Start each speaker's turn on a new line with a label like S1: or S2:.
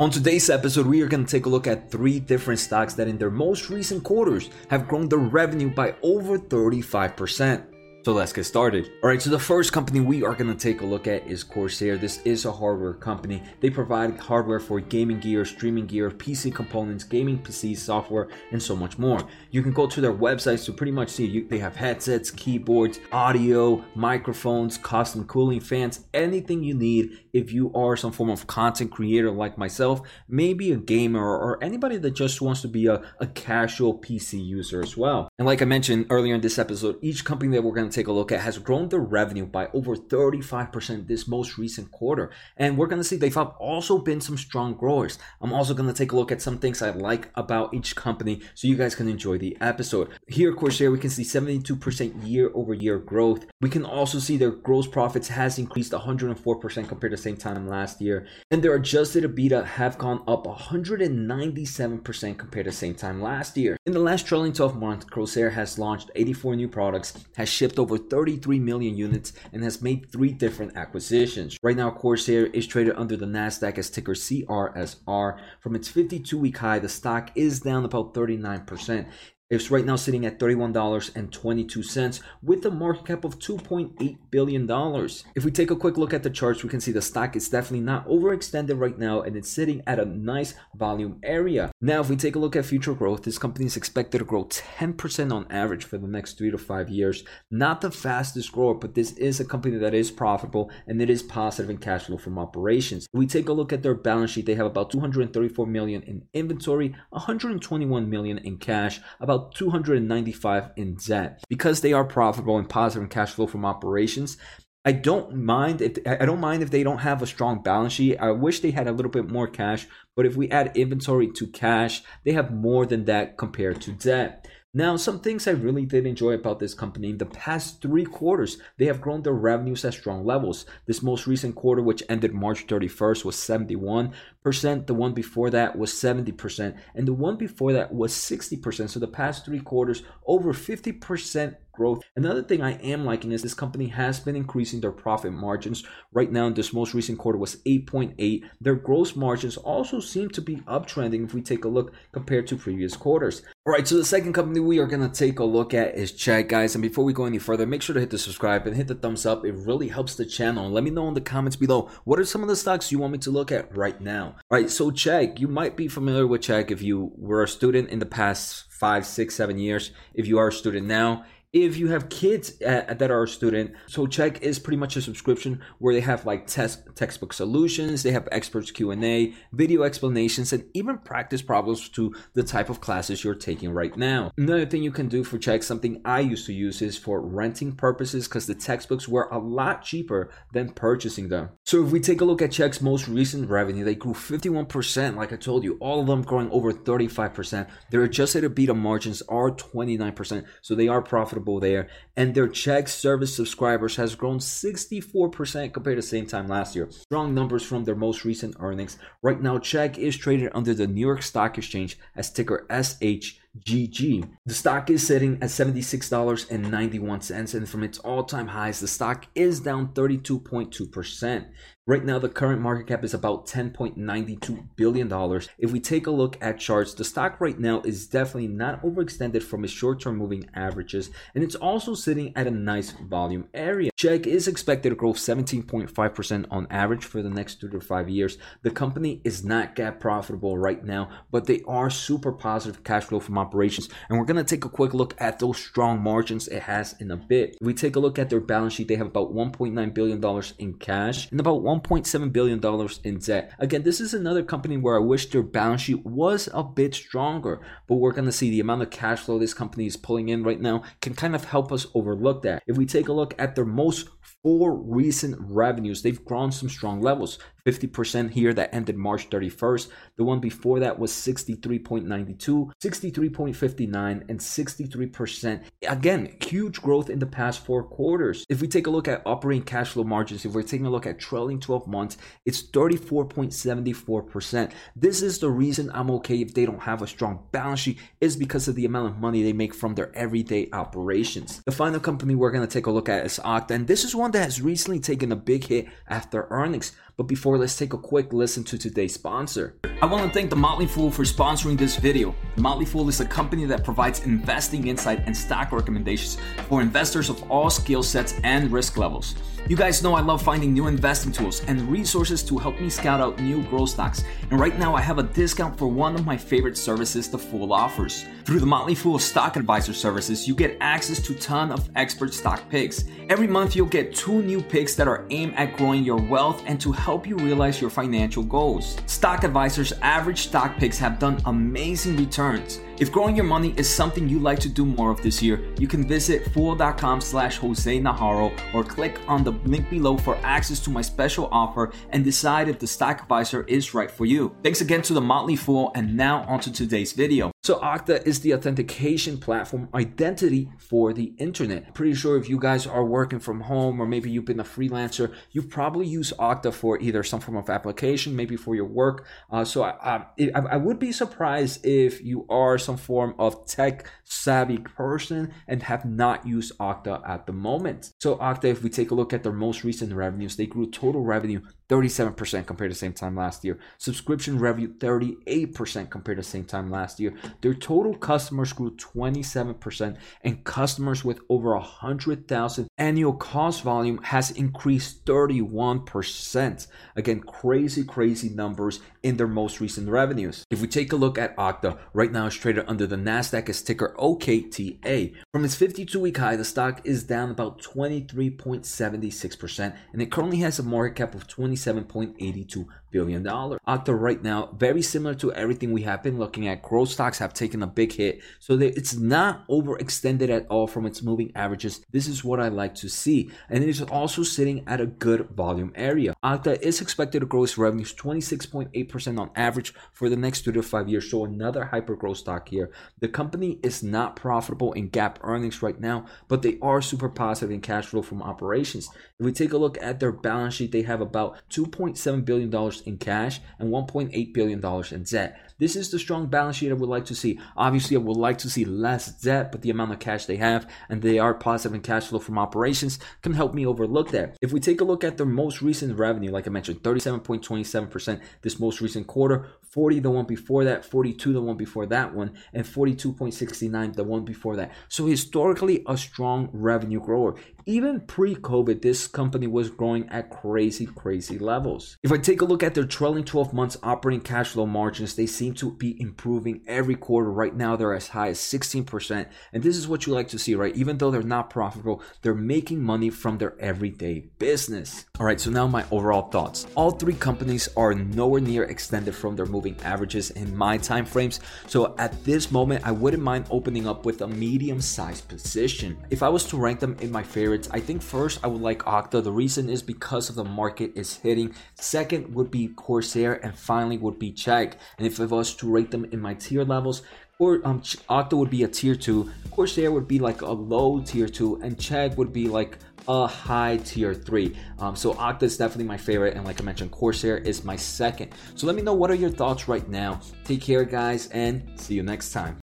S1: On today's episode, we are going to take a look at three different stocks that in their most recent quarters have grown their revenue by over 35%. So let's get started. All right, so the first company we are going to take a look at is Corsair. This is a hardware company. They provide hardware for gaming gear, streaming gear, PC components, gaming PC software, and so much more. You can go to their websites to pretty much see you, they have headsets, keyboards, audio, microphones, custom cooling fans, anything you need if you are some form of content creator like myself, maybe a gamer or anybody that just wants to be a, a casual PC user as well. And like I mentioned earlier in this episode, each company that we're going take a look at has grown their revenue by over 35% this most recent quarter. And we're going to see they've also been some strong growers. I'm also going to take a look at some things I like about each company so you guys can enjoy the episode. Here, Corsair, we can see 72% year over year growth. We can also see their gross profits has increased 104% compared to same time last year. And their adjusted EBITDA have gone up 197% compared to same time last year. In the last trailing 12 months, Corsair has launched 84 new products, has shipped over 33 million units, and has made three different acquisitions. Right now, Corsair is traded under the NASDAQ as ticker CRSR. From its 52 week high, the stock is down about 39%. It's right now sitting at $31.22 with a market cap of $2.8 billion. If we take a quick look at the charts, we can see the stock is definitely not overextended right now and it's sitting at a nice volume area. Now, if we take a look at future growth, this company is expected to grow 10% on average for the next three to five years. Not the fastest grower, but this is a company that is profitable and it is positive in cash flow from operations. If we take a look at their balance sheet, they have about 234 million in inventory, 121 million in cash, about about 295 in debt. Because they are profitable and positive in cash flow from operations, I don't mind if I don't mind if they don't have a strong balance sheet. I wish they had a little bit more cash, but if we add inventory to cash, they have more than that compared to debt. Now, some things I really did enjoy about this company in the past three quarters, they have grown their revenues at strong levels. This most recent quarter, which ended March 31st, was 71%. The one before that was 70%. And the one before that was 60%. So the past three quarters, over 50% growth. Another thing I am liking is this company has been increasing their profit margins. Right now, in this most recent quarter was 8.8. Their gross margins also seem to be uptrending if we take a look compared to previous quarters. All right, so the second company we are going to take a look at is Chegg, guys. And before we go any further, make sure to hit the subscribe and hit the thumbs up. It really helps the channel. Let me know in the comments below what are some of the stocks you want me to look at right now. All right, so Chegg, you might be familiar with Chegg if you were a student in the past five, six, seven years. If you are a student now, if you have kids uh, that are a student so Chegg is pretty much a subscription where they have like test textbook solutions they have experts q&a video explanations and even practice problems to the type of classes you're taking right now. Another thing you can do for Chegg something i used to use is for renting purposes because the textbooks were a lot cheaper than purchasing them. So if we take a look at Chegg's most recent revenue they grew 51% like i told you all of them growing over 35% their adjusted ebitda margins are 29% so they are profitable there, and their Chegg service subscribers has grown 64% compared to the same time last year. Strong numbers from their most recent earnings. Right now, Chegg is traded under the New York Stock Exchange as ticker CHGG. The stock is sitting at $76.91, and from its all time highs, the stock is down 32.2%. Right now, the current market cap is about $10.92 billion. If we take a look at charts, the stock right now is definitely not overextended from its short term moving averages, and it's also sitting at a nice volume area. Chegg is expected to grow 17.5% on average for the next three to five years. The company is not GAAP profitable right now, but they are super positive cash flow from operations. And we're going to take a quick look at those strong margins it has in a bit. If we take a look at their balance sheet, they have about $1.9 billion in cash and about $1.7 billion in debt. Again, this is another company where I wish their balance sheet was a bit stronger, but we're going to see the amount of cash flow this company is pulling in right now can kind of help us overlook that. If we take a look at their most aos four recent revenues, they've grown some strong levels. 50% here that ended March 31st. The one before that was 63.92, 63.59, and 63%. Again, huge growth in the past four quarters. If we take a look at operating cash flow margins, if we're taking a look at trailing 12 months, it's 34.74%. This is the reason I'm okay if they don't have a strong balance sheet, is because of the amount of money they make from their everyday operations. The final company we're going to take a look at is Okta, and this is one that has recently taken a big hit after earnings. But before, let's take a quick listen to today's sponsor. I want to thank The Motley Fool for sponsoring this video. Motley Fool is a company that provides investing insight and stock recommendations for investors of all skill sets and risk levels. You guys know I love finding new investing tools and resources to help me scout out new growth stocks. And right now I have a discount for one of my favorite services the Fool offers. Through the Motley Fool Stock Advisor services, you get access to ton of expert stock picks. Every month you'll get two new picks that are aimed at growing your wealth and to help you realize your financial goals. Stock Advisor's average stock picks have done amazing returns. If growing your money is something you like to do more of this year, you can visit fool.com slash Jose Najarro or click on the link below for access to my special offer and decide if the stock advisor is right for you. Thanks again to the Motley Fool and now onto today's video. So Okta is the authentication platform identity for the internet. Pretty sure if you guys are working from home or maybe you've been a freelancer, you probably use Okta for either some form of application, maybe for your work. Uh, so I, I, I would be surprised if you are some form of tech savvy person and have not used Okta at the moment. So Okta, if we take a look at their most recent revenues, they grew total revenue 37% compared to same time last year. Subscription revenue 38% compared to same time last year. Their total customers grew 27% and customers with over 100,000 annual cost volume has increased 31%. Again, crazy crazy numbers in their most recent revenues. If we take a look at Okta, right now it's traded under the Nasdaq as ticker OKTA. From its 52-week high, the stock is down about 23.76% and it currently has a market cap of $27.82 billion. Okta right now, very similar to everything we have been looking at, growth stocks have taken a big hit. So it's not overextended at all from its moving averages. This is what I like to see. And it is also sitting at a good volume area. Okta is expected to grow its revenues 26.8% on average for the next two to five years. So another hyper growth stock here. The company is not profitable in GAAP earnings right now, but they are super positive in cash flow from operations. If we take a look at their balance sheet, they have about $2.7 billion in cash and $1.8 billion in debt. This is the strong balance sheet I would like to see. Obviously, I would like to see less debt, but the amount of cash they have and they are positive in cash flow from operations can help me overlook that. If we take a look at their most recent revenue, like I mentioned, 37.27% this most recent quarter, 40 the one before that, 42 the one before that one, and 42.69 the one before that. So historically a strong revenue grower. Even pre-COVID, this company was growing at crazy, crazy levels. If I take a look at their trailing 12 months operating cash flow margins, they seem to be improving every quarter. Right now, they're as high as 16%. And this is what you like to see, right? Even though they're not profitable, they're making money from their everyday business. All right, so now my overall thoughts. All three companies are nowhere near extended from their moving averages in my time frames. So at this moment, I wouldn't mind opening up with a medium-sized position. If I was to rank them in my I think first I would like Okta. The reason is because of the market is hitting. Second would be Corsair, and finally would be Chegg. And if I was to rate them in my tier levels, or um, Okta would be a tier two, Corsair would be like a low tier two, and Chegg would be like a high tier three. Um, so Okta is definitely my favorite, and like I mentioned, Corsair is my second. So let me know what are your thoughts right now. Take care, guys, and see you next time.